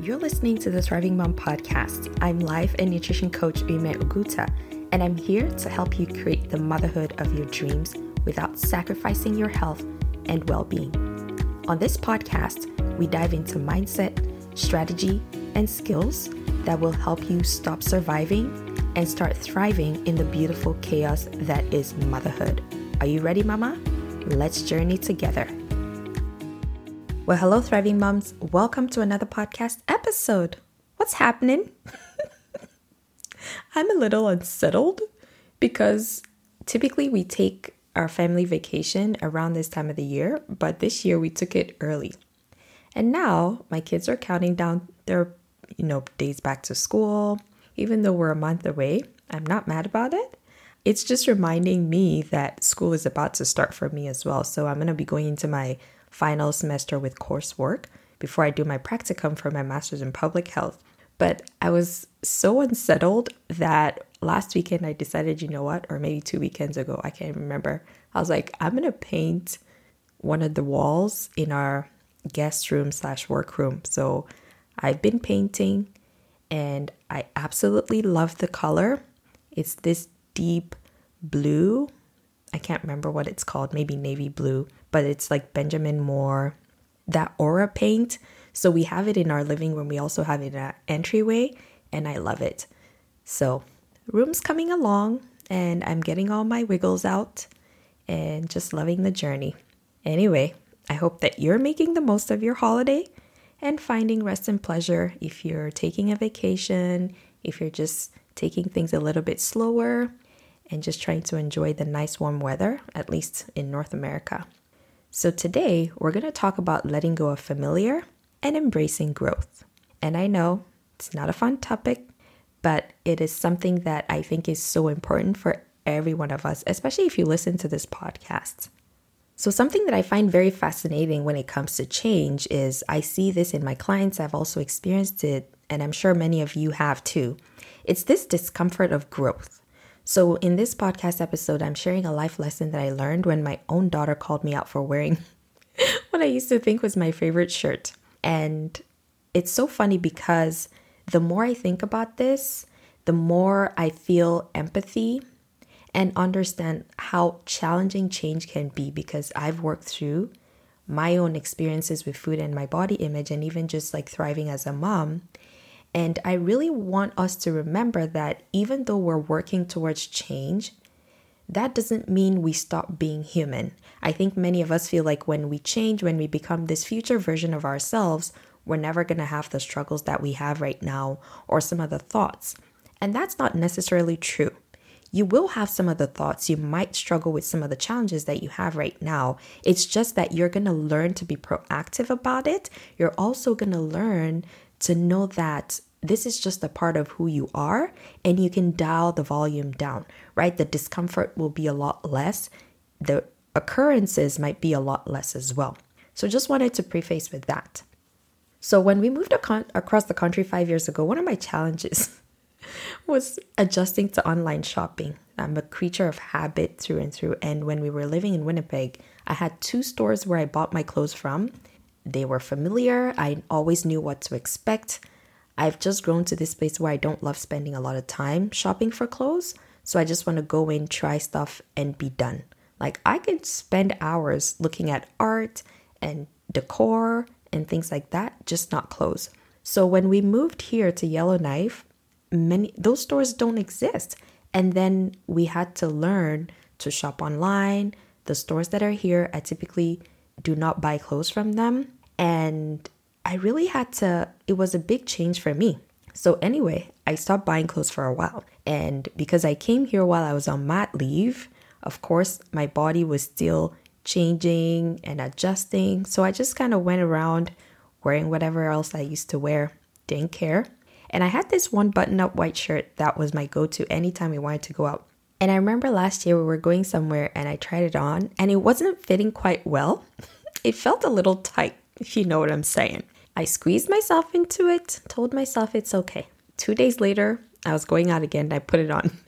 You're listening to the Thriving Mom podcast. I'm life and nutrition coach Ume Oguta, and I'm here to help you create the motherhood of your dreams without sacrificing your health and well being. On this podcast, we dive into mindset, strategy, and skills that will help you stop surviving and start thriving in the beautiful chaos that is motherhood. Are you ready, Mama? Let's journey together. Well, hello, thriving moms. Welcome to another podcast episode. What's happening? I'm a little unsettled because typically we take our family vacation around this time of the year, but this year we took it early. And now my kids are counting down their, you know, days back to school. Even though we're a month away, I'm not mad about it. It's just reminding me that school is about to start for me as well. So I'm going to be going into my final semester with coursework before I do my practicum for my master's in public health. But I was so unsettled that last weekend I decided, you know what, or maybe two weekends ago, I can't remember. I was like, I'm gonna paint one of the walls in our guest room slash workroom. So I've been painting and I absolutely love the color. It's this deep blue. I can't remember what it's called, maybe navy blue but it's like Benjamin Moore, that aura paint. So we have it in our living room. We also have it in our entryway, and I love it. So, room's coming along, and I'm getting all my wiggles out and just loving the journey. Anyway, I hope that you're making the most of your holiday and finding rest and pleasure if you're taking a vacation, if you're just taking things a little bit slower, and just trying to enjoy the nice warm weather, at least in North America. So, today we're going to talk about letting go of familiar and embracing growth. And I know it's not a fun topic, but it is something that I think is so important for every one of us, especially if you listen to this podcast. So, something that I find very fascinating when it comes to change is I see this in my clients, I've also experienced it, and I'm sure many of you have too. It's this discomfort of growth. So, in this podcast episode, I'm sharing a life lesson that I learned when my own daughter called me out for wearing what I used to think was my favorite shirt. And it's so funny because the more I think about this, the more I feel empathy and understand how challenging change can be because I've worked through my own experiences with food and my body image and even just like thriving as a mom. And I really want us to remember that even though we're working towards change, that doesn't mean we stop being human. I think many of us feel like when we change, when we become this future version of ourselves, we're never going to have the struggles that we have right now or some of the thoughts. And that's not necessarily true. You will have some of the thoughts. You might struggle with some of the challenges that you have right now. It's just that you're going to learn to be proactive about it. You're also going to learn to know that this is just a part of who you are and you can dial the volume down, right? The discomfort will be a lot less. The occurrences might be a lot less as well. So just wanted to preface with that. So when we moved across the country 5 years ago, one of my challenges was adjusting to online shopping. I'm a creature of habit through and through and when we were living in Winnipeg, I had two stores where I bought my clothes from they were familiar. I always knew what to expect. I've just grown to this place where I don't love spending a lot of time shopping for clothes. So I just want to go in, try stuff, and be done. Like I could spend hours looking at art and decor and things like that, just not clothes. So when we moved here to Yellowknife, many those stores don't exist. And then we had to learn to shop online. The stores that are here, I typically do not buy clothes from them. And I really had to, it was a big change for me. So, anyway, I stopped buying clothes for a while. And because I came here while I was on mat leave, of course, my body was still changing and adjusting. So, I just kind of went around wearing whatever else I used to wear, didn't care. And I had this one button up white shirt that was my go to anytime I wanted to go out. And I remember last year we were going somewhere and I tried it on and it wasn't fitting quite well. It felt a little tight if you know what I'm saying. I squeezed myself into it, told myself it's okay. Two days later, I was going out again and I put it on.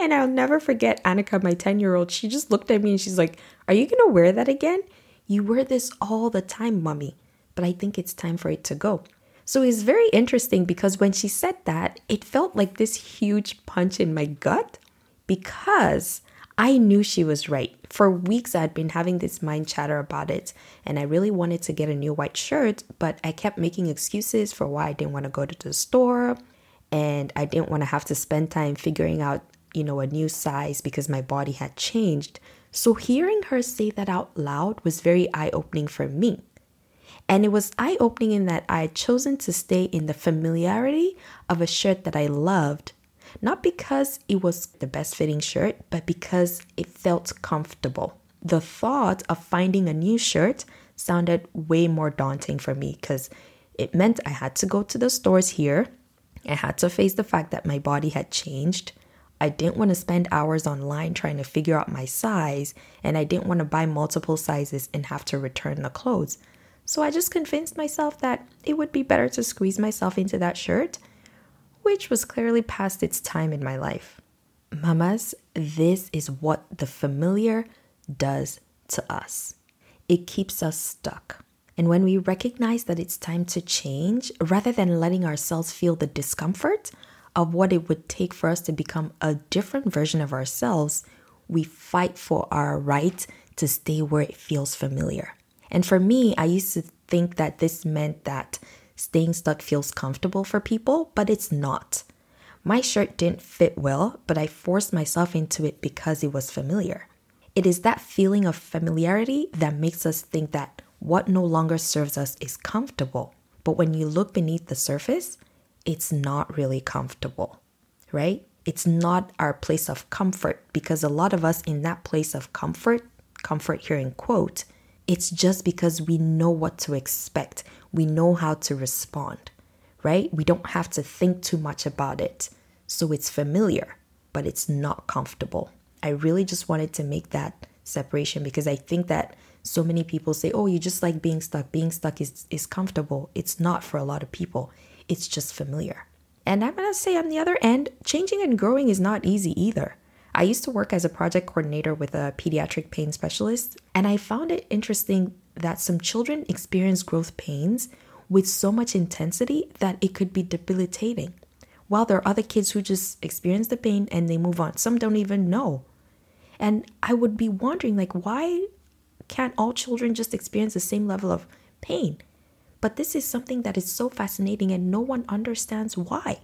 And I'll never forget Annika, my 10 year old. She just looked at me and she's like, Are you gonna wear that again? You wear this all the time, mommy. But I think it's time for it to go. So it's very interesting because when she said that, it felt like this huge punch in my gut because I knew she was right. For weeks, I'd been having this mind chatter about it, and I really wanted to get a new white shirt, but I kept making excuses for why I didn't want to go to the store, and I didn't want to have to spend time figuring out, you know, a new size because my body had changed. So hearing her say that out loud was very eye opening for me. And it was eye opening in that I had chosen to stay in the familiarity of a shirt that I loved, not because it was the best fitting shirt, but because it felt comfortable. The thought of finding a new shirt sounded way more daunting for me because it meant I had to go to the stores here. I had to face the fact that my body had changed. I didn't want to spend hours online trying to figure out my size, and I didn't want to buy multiple sizes and have to return the clothes. So I just convinced myself that it would be better to squeeze myself into that shirt, which was clearly past its time in my life. Mamas, this is what the familiar does to us it keeps us stuck. And when we recognize that it's time to change, rather than letting ourselves feel the discomfort of what it would take for us to become a different version of ourselves, we fight for our right to stay where it feels familiar. And for me, I used to think that this meant that staying stuck feels comfortable for people, but it's not. My shirt didn't fit well, but I forced myself into it because it was familiar. It is that feeling of familiarity that makes us think that what no longer serves us is comfortable. But when you look beneath the surface, it's not really comfortable, right? It's not our place of comfort because a lot of us in that place of comfort, comfort here in quote, it's just because we know what to expect. We know how to respond, right? We don't have to think too much about it. So it's familiar, but it's not comfortable. I really just wanted to make that separation because I think that so many people say, oh, you just like being stuck. Being stuck is, is comfortable. It's not for a lot of people, it's just familiar. And I'm to say on the other end, changing and growing is not easy either. I used to work as a project coordinator with a pediatric pain specialist, and I found it interesting that some children experience growth pains with so much intensity that it could be debilitating. While there are other kids who just experience the pain and they move on. Some don't even know. And I would be wondering like why can't all children just experience the same level of pain? But this is something that is so fascinating and no one understands why.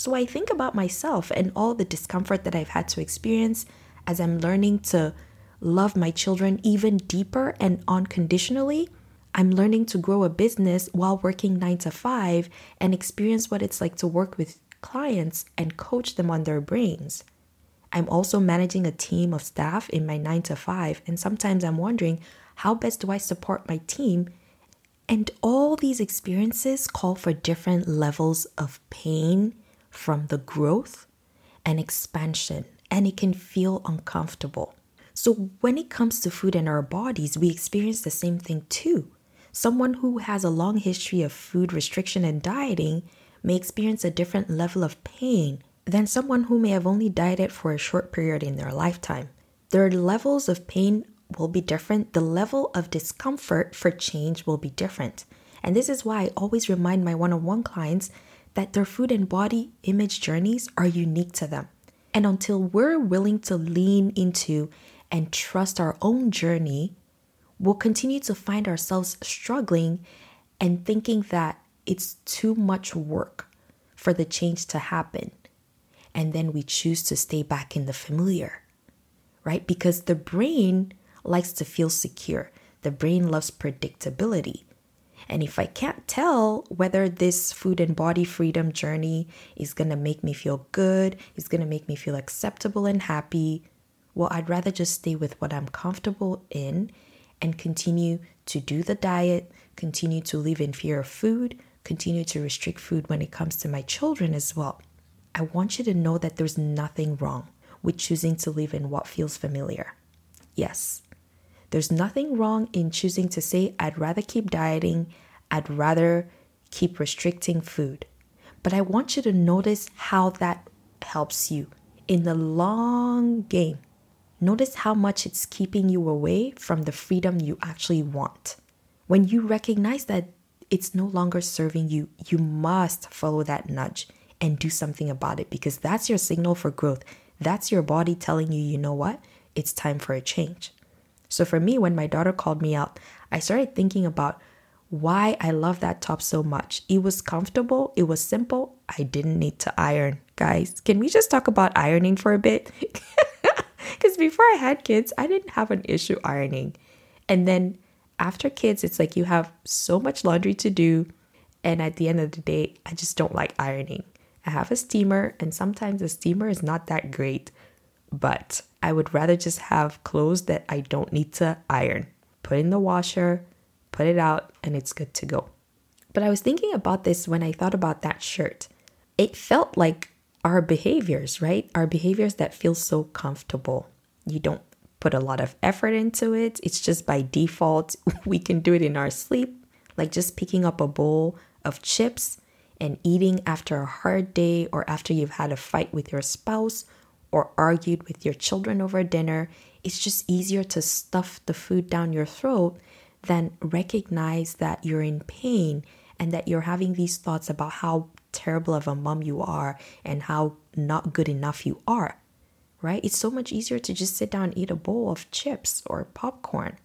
So I think about myself and all the discomfort that I've had to experience as I'm learning to love my children even deeper and unconditionally. I'm learning to grow a business while working nine to five and experience what it's like to work with clients and coach them on their brains. I'm also managing a team of staff in my nine to five, and sometimes I'm wondering how best do I support my team? And all these experiences call for different levels of pain from the growth and expansion, and it can feel uncomfortable. So, when it comes to food and our bodies, we experience the same thing too. Someone who has a long history of food restriction and dieting may experience a different level of pain than someone who may have only dieted for a short period in their lifetime. Their levels of pain will be different, the level of discomfort for change will be different. And this is why I always remind my one on one clients that their food and body image journeys are unique to them. And until we're willing to lean into and trust our own journey, we'll continue to find ourselves struggling and thinking that it's too much work for the change to happen. And then we choose to stay back in the familiar, right? Because the brain likes to feel secure, the brain loves predictability. And if I can't tell whether this food and body freedom journey is going to make me feel good, is going to make me feel acceptable and happy, well, I'd rather just stay with what I'm comfortable in and continue to do the diet, continue to live in fear of food, continue to restrict food when it comes to my children as well. I want you to know that there's nothing wrong with choosing to live in what feels familiar. Yes, there's nothing wrong in choosing to say, I'd rather keep dieting, I'd rather keep restricting food. But I want you to notice how that helps you in the long game. Notice how much it's keeping you away from the freedom you actually want. When you recognize that it's no longer serving you, you must follow that nudge and do something about it because that's your signal for growth. That's your body telling you, you know what? It's time for a change. So for me, when my daughter called me out, I started thinking about why I love that top so much. It was comfortable, it was simple. I didn't need to iron. Guys, can we just talk about ironing for a bit? Because before I had kids, I didn't have an issue ironing. And then after kids, it's like you have so much laundry to do. And at the end of the day, I just don't like ironing. I have a steamer, and sometimes the steamer is not that great, but I would rather just have clothes that I don't need to iron. Put in the washer, put it out, and it's good to go. But I was thinking about this when I thought about that shirt. It felt like our behaviors, right? Our behaviors that feel so comfortable. You don't put a lot of effort into it. It's just by default. We can do it in our sleep, like just picking up a bowl of chips and eating after a hard day or after you've had a fight with your spouse or argued with your children over dinner. It's just easier to stuff the food down your throat than recognize that you're in pain and that you're having these thoughts about how terrible of a mom you are and how not good enough you are, right? It's so much easier to just sit down and eat a bowl of chips or popcorn.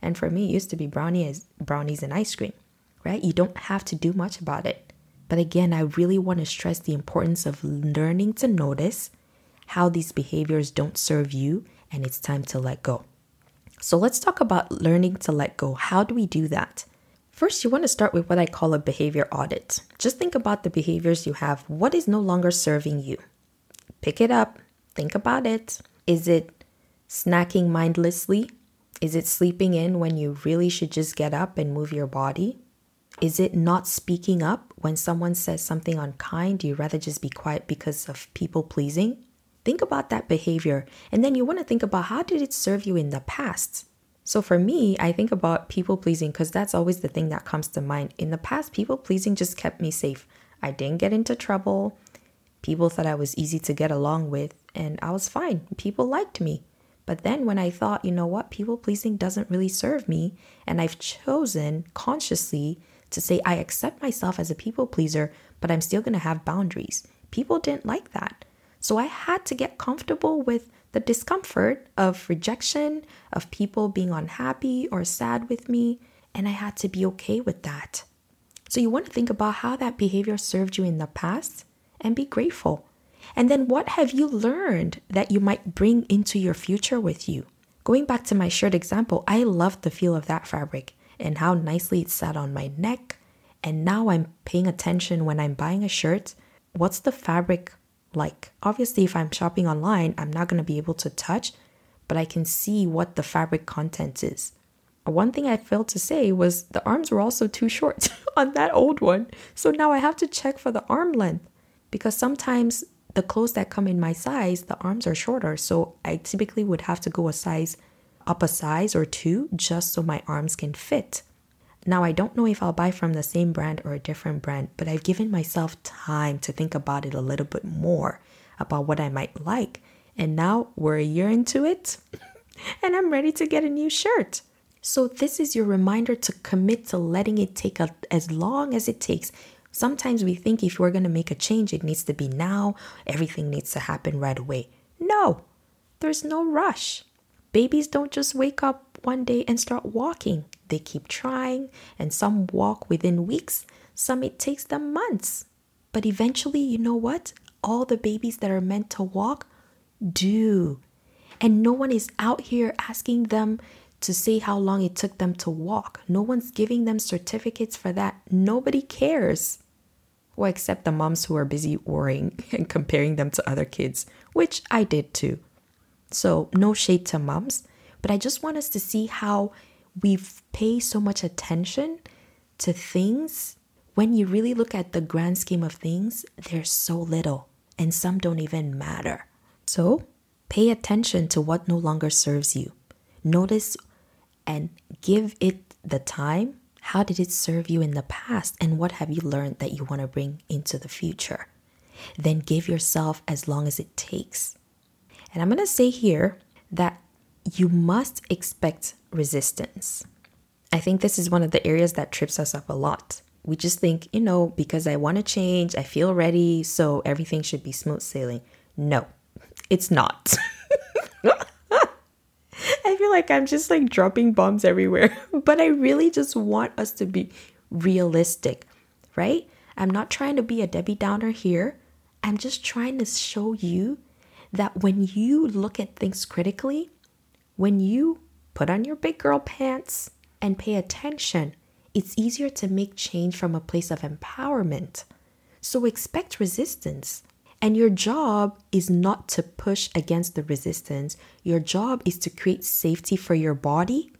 And for me, it used to be brownies, brownies and ice cream, right? You don't have to do much about it. But again, I really want to stress the importance of learning to notice how these behaviors don't serve you and it's time to let go. So let's talk about learning to let go. How do we do that? First, you want to start with what I call a behavior audit. Just think about the behaviors you have. What is no longer serving you? Pick it up, think about it. Is it snacking mindlessly? Is it sleeping in when you really should just get up and move your body? Is it not speaking up when someone says something unkind? Do you rather just be quiet because of people pleasing? Think about that behavior and then you want to think about how did it serve you in the past? So for me, I think about people pleasing because that's always the thing that comes to mind. In the past, people pleasing just kept me safe. I didn't get into trouble. People thought I was easy to get along with, and I was fine. People liked me. But then when I thought, you know what, people pleasing doesn't really serve me, and I've chosen consciously to say I accept myself as a people pleaser, but I'm still going to have boundaries. People didn't like that. So I had to get comfortable with the discomfort of rejection, of people being unhappy or sad with me, and I had to be okay with that. So you want to think about how that behavior served you in the past and be grateful. And then what have you learned that you might bring into your future with you? Going back to my shirt example, I loved the feel of that fabric and how nicely it sat on my neck. And now I'm paying attention when I'm buying a shirt. What's the fabric like? Obviously, if I'm shopping online, I'm not going to be able to touch, but I can see what the fabric content is. One thing I failed to say was the arms were also too short on that old one. So now I have to check for the arm length because sometimes the clothes that come in my size, the arms are shorter. So I typically would have to go a size up a size or two just so my arms can fit. Now, I don't know if I'll buy from the same brand or a different brand, but I've given myself time to think about it a little bit more about what I might like. And now we're a year into it, and I'm ready to get a new shirt. So, this is your reminder to commit to letting it take a, as long as it takes. Sometimes we think if we're going to make a change, it needs to be now, everything needs to happen right away. No, there's no rush. Babies don't just wake up one day and start walking. They keep trying, and some walk within weeks, some it takes them months. But eventually, you know what? All the babies that are meant to walk do. And no one is out here asking them to say how long it took them to walk. No one's giving them certificates for that. Nobody cares. Well, except the moms who are busy worrying and comparing them to other kids, which I did too. So, no shade to moms, but I just want us to see how we pay so much attention to things when you really look at the grand scheme of things, there's so little, and some don't even matter. So, pay attention to what no longer serves you. Notice and give it the time. How did it serve you in the past, and what have you learned that you want to bring into the future? Then give yourself as long as it takes. And I'm going to say here that you must expect resistance. I think this is one of the areas that trips us up a lot. We just think, you know, because I want to change, I feel ready, so everything should be smooth sailing. No, it's not. I feel like I'm just like dropping bombs everywhere, but I really just want us to be realistic, right? I'm not trying to be a Debbie Downer here. I'm just trying to show you that when you look at things critically, when you put on your big girl pants and pay attention, it's easier to make change from a place of empowerment. So expect resistance. And your job is not to push against the resistance. Your job is to create safety for your body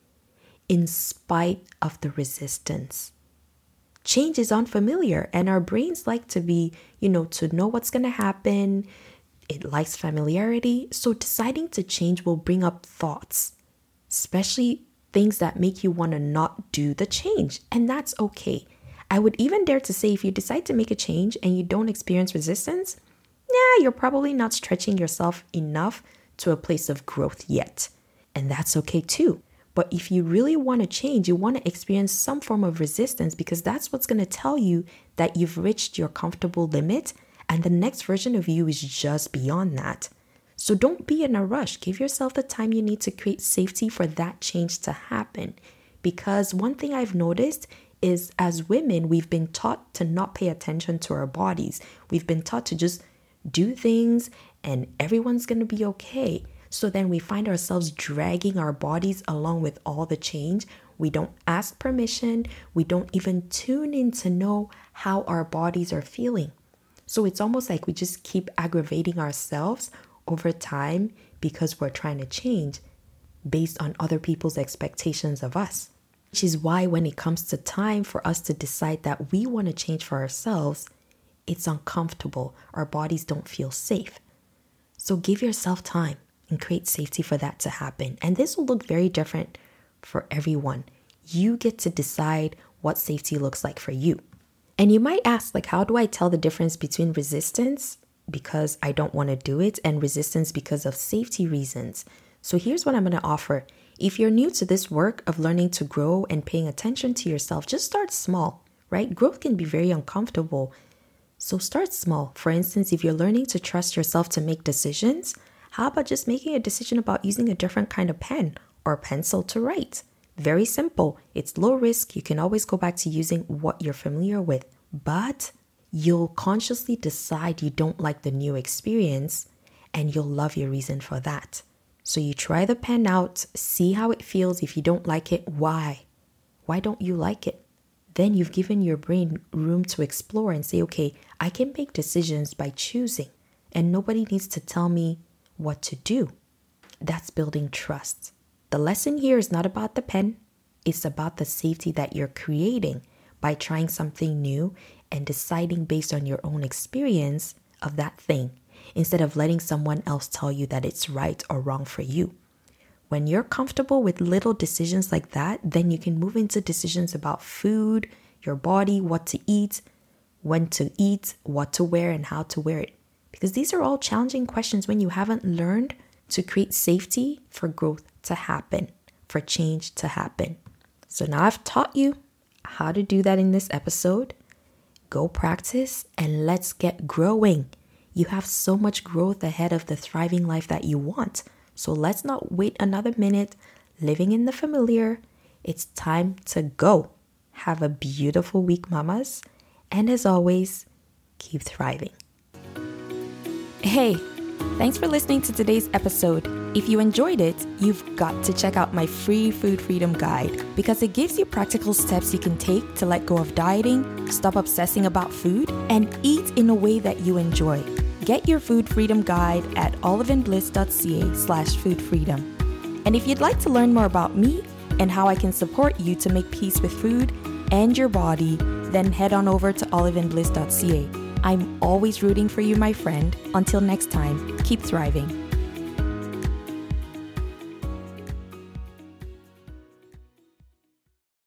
in spite of the resistance. Change is unfamiliar, and our brains like to be, you know, to know what's going to happen. It likes familiarity. So deciding to change will bring up thoughts, especially things that make you want to not do the change. And that's okay. I would even dare to say if you decide to make a change and you don't experience resistance, yeah, you're probably not stretching yourself enough to a place of growth yet. And that's okay too. But if you really want to change, you want to experience some form of resistance because that's what's going to tell you that you've reached your comfortable limit and the next version of you is just beyond that. So don't be in a rush. Give yourself the time you need to create safety for that change to happen. Because one thing I've noticed is as women, we've been taught to not pay attention to our bodies. We've been taught to just do things and everyone's going to be okay. So then we find ourselves dragging our bodies along with all the change. We don't ask permission. We don't even tune in to know how our bodies are feeling. So it's almost like we just keep aggravating ourselves over time because we're trying to change based on other people's expectations of us. Which is why, when it comes to time for us to decide that we want to change for ourselves, it's uncomfortable. Our bodies don't feel safe. So give yourself time and create safety for that to happen. And this will look very different for everyone. You get to decide what safety looks like for you. And you might ask, like, how do I tell the difference between resistance because I don't want to do it and resistance because of safety reasons? So here's what I'm going to offer. If you're new to this work of learning to grow and paying attention to yourself, just start small, right? Growth can be very uncomfortable so start small. For instance, if you're learning to trust yourself to make decisions, how about just making a decision about using a different kind of pen or pencil to write? Very simple. It's low risk. You can always go back to using what you're familiar with, but you'll consciously decide you don't like the new experience and you'll love your reason for that. So you try the pen out, see how it feels. If you don't like it, why? Why don't you like it? then you've given your brain room to explore and say, okay, I can make decisions by choosing, and nobody needs to tell me what to do. That's building trust. The lesson here is not about the pen, it's about the safety that you're creating by trying something new and deciding based on your own experience of that thing instead of letting someone else tell you that it's right or wrong for you. When you're comfortable with little decisions like that, then you can move into decisions about food, your body, what to eat, when to eat, what to wear, and how to wear it. Because these are all challenging questions when you haven't learned to create safety for growth to happen, for change to happen. So now I've taught you how to do that in this episode. Go practice and let's get growing. You have so much growth ahead of the thriving life that you want. So let's not wait another minute living in the familiar. It's time to go. Have a beautiful week, mamas. And as always, keep thriving. Hey, thanks for listening to today's episode. If you enjoyed it, you've got to check out my free food freedom guide because it gives you practical steps you can take to let go of dieting, stop obsessing about food, and eat in a way that you enjoy. Get your food freedom guide at oliveandbliss.ca slash food freedom. And if you'd like to learn more about me and how I can support you to make peace with food and your body, then head on over to oliveandbliss.ca. I'm always rooting for you, my friend. Until next time, keep thriving.